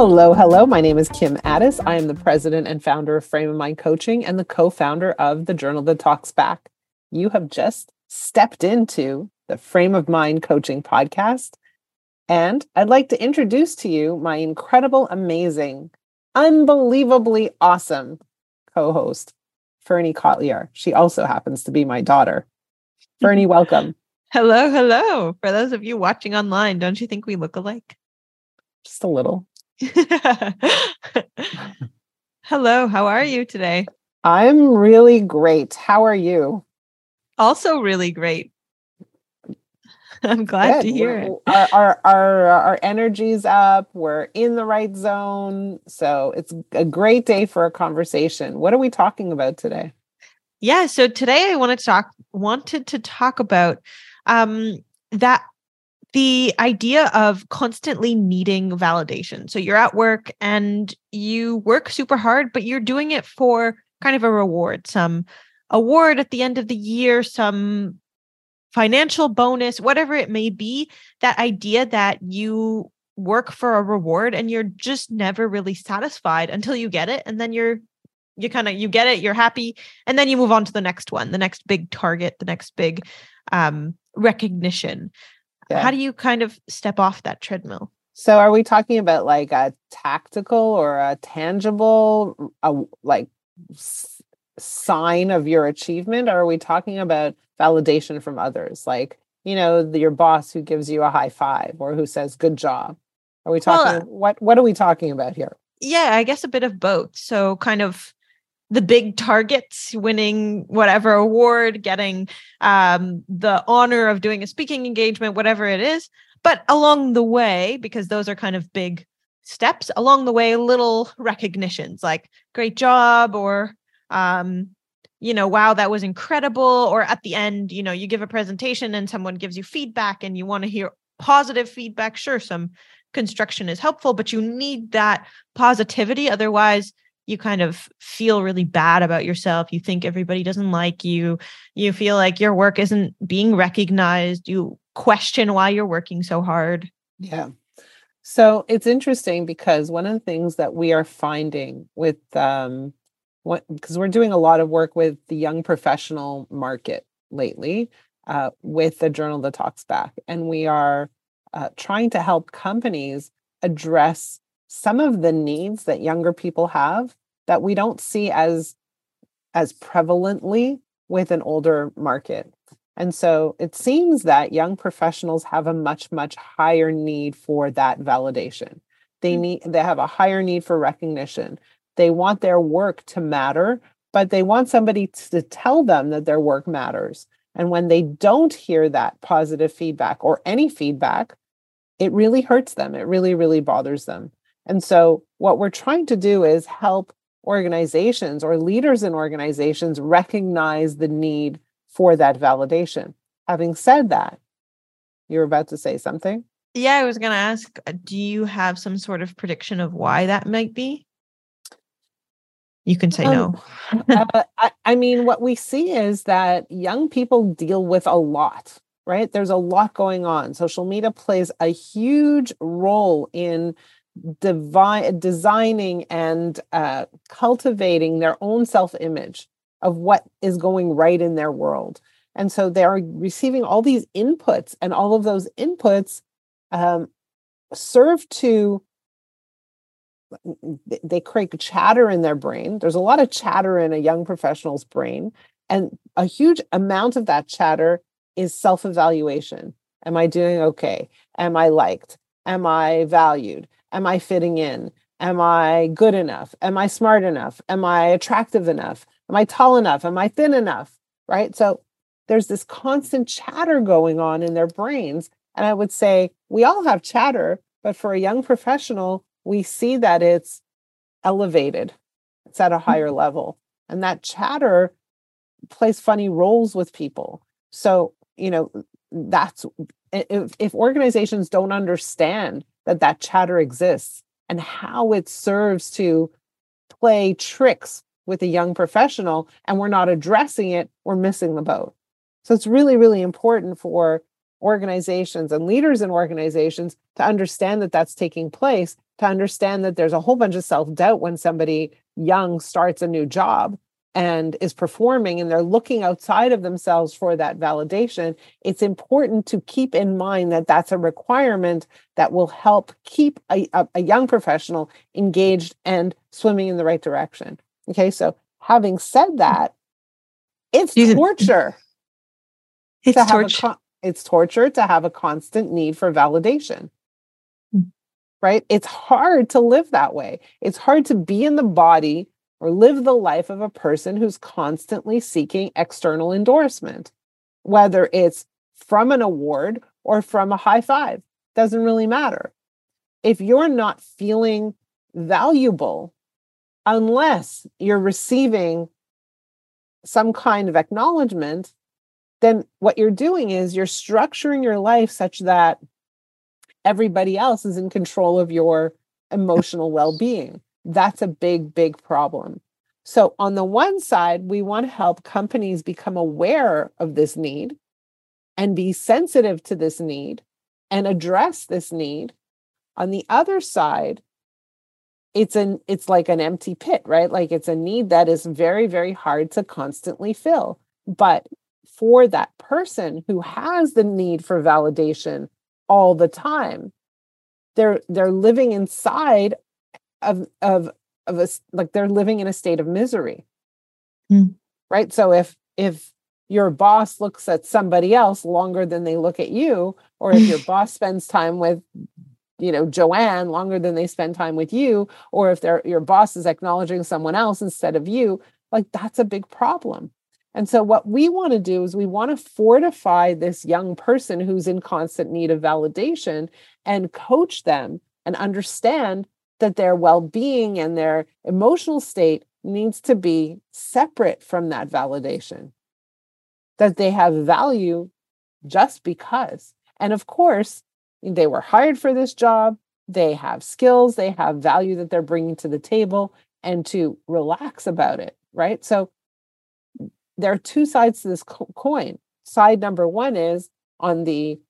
Hello, hello. My name is Kim Ades. I am the president and founder of Frame of Mind Coaching and the co founder of the Journal That Talks Back. You have just stepped into the Frame of Mind Coaching podcast. And I'd like to introduce to you my incredible, amazing, unbelievably awesome co host, Ferne Kotlyar. She also happens to be my daughter. Ferne, welcome. Hello, hello. For those of you watching online, don't you think we look alike? Just a little. hello, how are you today? I'm really great. How are you? Also, really great. I'm glad Good. to hear it. Our, our our our energy's up. We're in the right zone. So it's a great day for a conversation. What are we talking about today? Yeah, so today I wanted to talk wanted to talk about um that the idea of constantly needing validation. So you're at work and you work super hard, but you're doing it for kind of a reward, some award at the end of the year, some financial bonus, whatever it may be. That idea that you work for a reward and you're just never really satisfied until you get it. And then you're, you kind of, you get it, you're happy. And then you move on to the next one, the next big target, the next big um, recognition. Yeah. How do you kind of step off that treadmill? So are we talking about like a tactical or a tangible a, like s- sign of your achievement? Or are we talking about validation from others? Like you know the, your boss who gives you a high five or who says good job. Are we talking well, what what are we talking about here? Yeah i guess a bit of both. So kind of the big targets, winning whatever award, getting um, the honor of doing a speaking engagement, whatever it is. But along the way, because those are kind of big steps, along the way, little recognitions like great job or, um, you know, wow, that was incredible. Or at the end, you know, you give a presentation and someone gives you feedback and you want to hear positive feedback. Sure, some construction is helpful, but you need that positivity. Otherwise, you kind of feel really bad about yourself. You think everybody doesn't like you. You feel like your work isn't being recognized. You question why you're working so hard. Yeah. So it's interesting because one of the things that we are finding with um what because we're doing a lot of work with the young professional market lately uh, with the journal that talks back and we are uh, trying to help companies address some of the needs that younger people have that we don't see as as prevalently with an older market. And so it seems that young professionals have a much much higher need for that validation. They mm. need they have a higher need for recognition. They want their work to matter, but they want somebody to tell them that their work matters. And when they don't hear that positive feedback or any feedback, it really hurts them. It really, really bothers them. And so, what we're trying to do is help organizations or leaders in organizations recognize the need for that validation. Having said that, you're about to say something? Yeah, I was going to ask uh, do you have some sort of prediction of why that might be? You can say um, no. uh, I, I mean, what we see is that young people deal with a lot, right? There's a lot going on. Social media plays a huge role in designing and uh, cultivating their own self image of what is going right in their world. And so they are receiving all these inputs, and all of those inputs um, serve to they create chatter in their brain. There's a lot of chatter in a young professional's brain, and a huge amount of that chatter is self evaluation. Am I doing okay? Am I liked? Am I valued? Am I fitting in? Am I good enough? Am I smart enough? Am I attractive enough? Am I tall enough? Am I thin enough? Right. So there's this constant chatter going on in their brains. And I would say we all have chatter, but for a young professional, we see that it's elevated, it's at a higher mm-hmm. level. And that chatter plays funny roles with people. So, you know, that's if, if organizations don't understand that that chatter exists and how it serves to play tricks with a young professional and we're not addressing it, we're missing the boat. So it's really, really important for organizations and leaders in organizations to understand that that's taking place to understand that there's a whole bunch of self doubt when somebody young starts a new job and is performing and they're looking outside of themselves for that validation, it's important to keep in mind that that's a requirement that will help keep a, a, young professional engaged and swimming in the right direction. Okay, so having said that, it's torture. It's torture. Con- it's torture to have a constant need for validation. Mm. Right? It's hard to live that way. It's hard to be in the body or live the life of a person who's constantly seeking external endorsement, whether it's from an award or from a high five, doesn't really matter. If you're not feeling valuable, unless you're receiving some kind of acknowledgement, then what you're doing is you're structuring your life such that everybody else is in control of your emotional well being that's a big, big problem. So, on the one side, we want to help companies become aware of this need and be sensitive to this need and address this need. On the other side, it's an it's like an empty pit, right? Like it's a need that is very very hard to constantly fill. But for that person who has the need for validation all the time, they're they're living inside of of of a like they're living in a state of misery. Mm. right? So if if your boss looks at somebody else longer than they look at you or if your boss spends time with you know joanne longer than they spend time with you or if their your boss is acknowledging someone else instead of you like that's a big problem. And so what we want to do is we want to fortify this young person who's in constant need of validation and coach them and understand that their well being and their emotional state needs to be separate from that validation, that they have value just because. And of course, they were hired for this job, they have skills, they have value that they're bringing to the table, and to relax about it, right? So there are two sides to this coin. Side number one is on the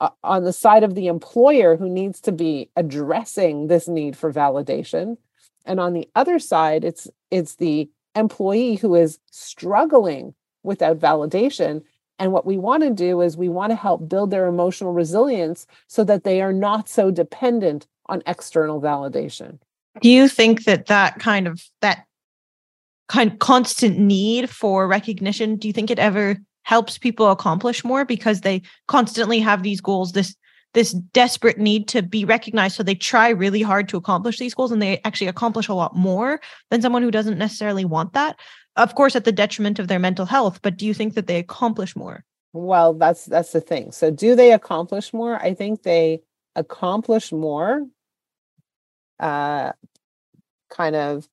uh, on the side of the employer who needs to be addressing this need for validation. And on the other side it's it's the employee who is struggling without validation. And what we want to do is we want to help build their emotional resilience so that they are not so dependent on external validation. Do you think that that kind of that kind of constant need for recognition do you think it ever helps people accomplish more because they constantly have these goals this this desperate need to be recognized. So they try really hard to accomplish these goals and they actually accomplish a lot more than someone who doesn't necessarily want that of course at the detriment of their mental health. But do you think that they accomplish more? Well that's that's the thing. So do they accomplish more? I think they accomplish more uh kind of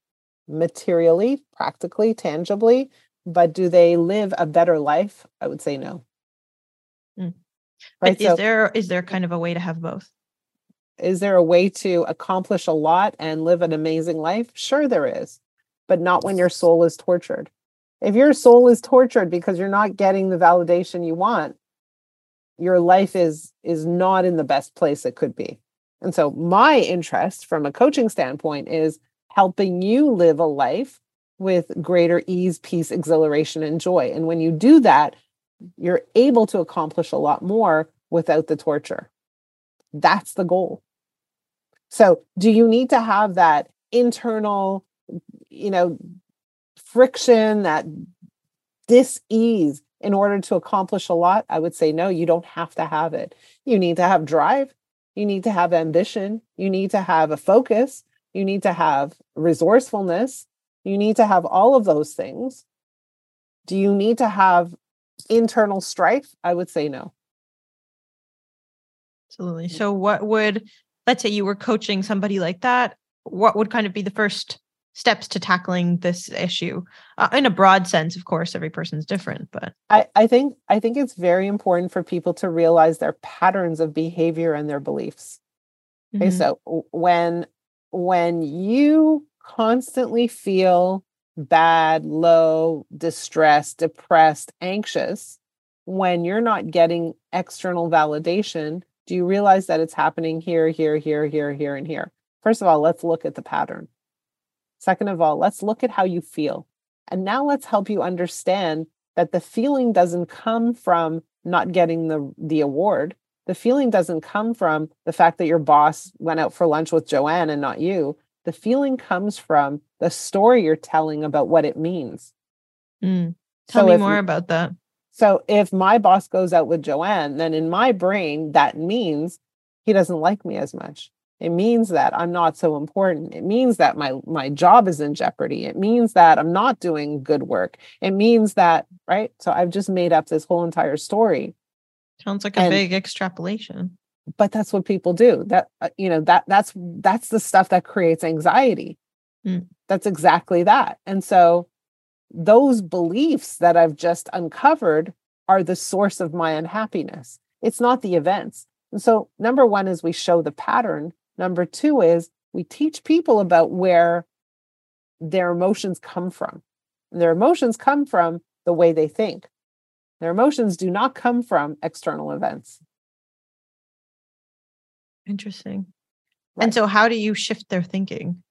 materially practically tangibly but do they live a better life? I would say no. Mm. Right. But is so, there is there kind of a way to have both? Is there a way to accomplish a lot and live an amazing life? Sure, there is, but not when your soul is tortured. If your soul is tortured because you're not getting the validation you want, your life is is not in the best place it could be. And so my interest from a coaching standpoint is helping you live a life with greater ease, peace, exhilaration, and joy. And when you do that, you're able to accomplish a lot more without the torture. That's the goal. So, do you need to have that internal, you know, friction, that dis-ease in order to accomplish a lot? I would say no, you don't have to have it. You need to have drive, you need to have ambition, you need to have a focus, you need to have resourcefulness, you need to have all of those things. Do you need to have internal strife? I would say no. Absolutely. So, what would, let's say you were coaching somebody like that, what would kind of be the first steps to tackling this issue uh, in a broad sense of course every person's different but I, I think i think it's very important for people to realize their patterns of behavior and their beliefs okay mm-hmm. so when when you constantly feel bad, low, distressed, depressed, anxious when you're not getting external validation, do you realize that it's happening here, here, here, here, here, and here? first of all, let's look at the pattern. Second of all, let's look at how you feel. And now let's help you understand that the feeling doesn't come from not getting the, the award. The feeling doesn't come from the fact that your boss went out for lunch with Joanne and not you. The feeling comes from the story you're telling about what it means. Mm. Tell so me more about that. So if my boss goes out with Joanne, then in my brain, that means he doesn't like me as much. It means that I'm not so important. It means that my my job is in jeopardy. It means that I'm not doing good work. It means that, right? So I've just made up this whole entire story. Sounds like a and, big extrapolation. But that's what people do. That uh, you know, that that's that's the stuff that creates anxiety. Mm. That's exactly that. And so those beliefs that I've just uncovered are the source of my unhappiness. It's not the events. And so, number one is we show the pattern Number two is we teach people about where their emotions come from. And their emotions come from the way they think. Their emotions do not come from external events. Interesting. Right. And so, how do you shift their thinking?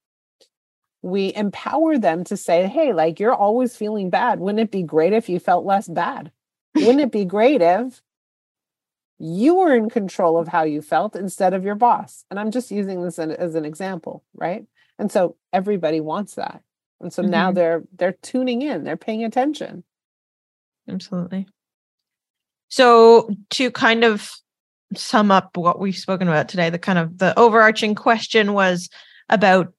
We empower them to say, hey, like you're always feeling bad. Wouldn't it be great if you felt less bad? Wouldn't it be great if you were in control of how you felt instead of your boss. And I'm just using this as an example, right? And so everybody wants that. And so mm-hmm. now they're they're tuning in, they're paying attention. Absolutely. So to kind of sum up what we've spoken about today, the kind of the overarching question was about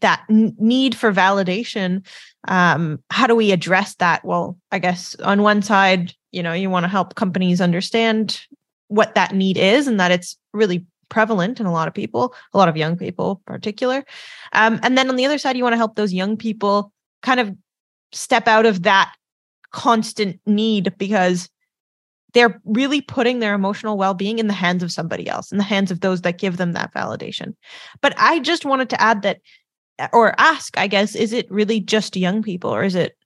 that need for validation um, how do we address that well i guess on one side you know you want to help companies understand what that need is and that it's really prevalent in a lot of people, a lot of young people in particular. Um, and then on the other side, you want to help those young people kind of step out of that constant need because they're really putting their emotional well-being in the hands of somebody else in the hands of those that give them that validation but i just wanted to add that or ask i guess is it really just young people or is it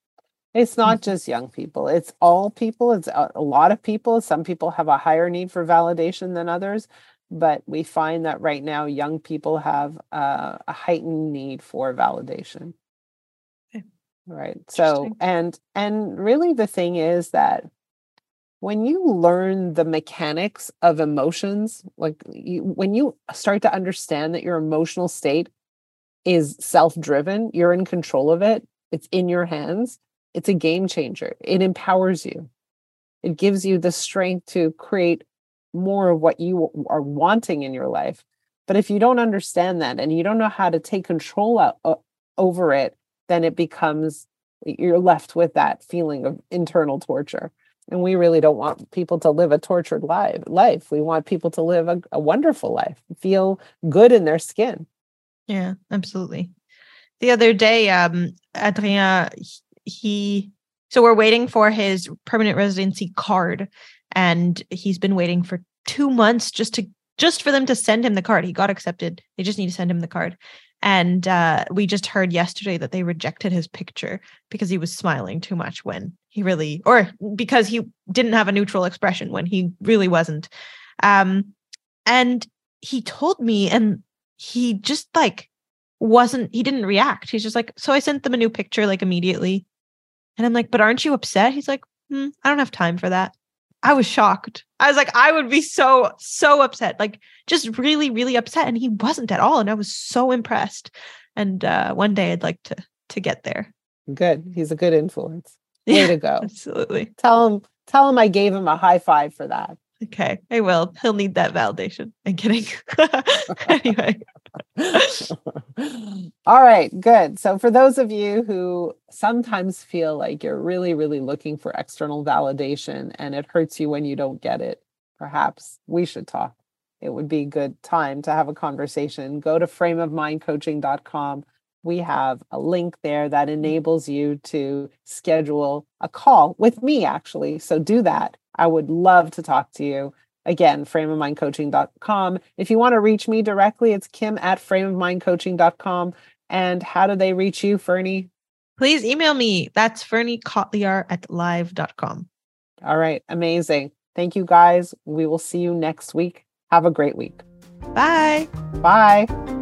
it's not mm-hmm. just young people, it's all people. It's a, a lot of people. Some people have a higher need for validation than others, but we find that right now young people have uh, a heightened need for validation. Okay. Right. So, and and really the thing is that when you learn the mechanics of emotions, like you, when you start to understand that your emotional state is self-driven, you're in control of it, it's in your hands it's a game changer. It empowers you. It gives you the strength to create more of what you are wanting in your life. But if you don't understand that and you don't know how to take control out, uh, over it, then it becomes you're left with that feeling of internal torture. And we really don't want people to live a tortured life. Life. We want people to live a, a wonderful life, feel good in their skin. Yeah, absolutely. The other day, um, Adrien he so we're waiting for his permanent residency card and he's been waiting for 2 months just to just for them to send him the card. He got accepted. They just need to send him the card. And uh, we just heard yesterday that they rejected his picture because he was smiling too much when he really, or because he didn't have a neutral expression when he really wasn't. Um, and he told me, and he just like wasn't, he didn't react. He's just like, so I sent them a new picture like immediately. And I'm like, but aren't you upset? He's like, hmm, I don't have time for that. I was shocked. I was like, I would be so, so upset, like just really, really upset. And he wasn't at all. And I was so impressed. And uh, one day I'd like to to get there. Good. He's a good influence. Way yeah, to go. Absolutely. Tell him, tell him I gave him a high five for that. Okay, I will. He'll need that validation. I'm kidding. anyway. All right, good. So, for those of you who sometimes feel like you're really, really looking for external validation and it hurts you when you don't get it, perhaps we should talk. It would be a good time to have a conversation. Go to frameofmindcoaching.com. We have a link there that mm-hmm. enables you to schedule a call with me, actually. So, do that I would love to talk to you. Again, frameofmindcoaching.com. If you want to reach me directly, it's kim at frameofmindcoaching.com. And how do they reach you, Ferne? Please email me. That's Ferne Kotlyar at live.com. All right. Amazing. Thank you guys. We will see you next week. Have a great week. Bye. Bye.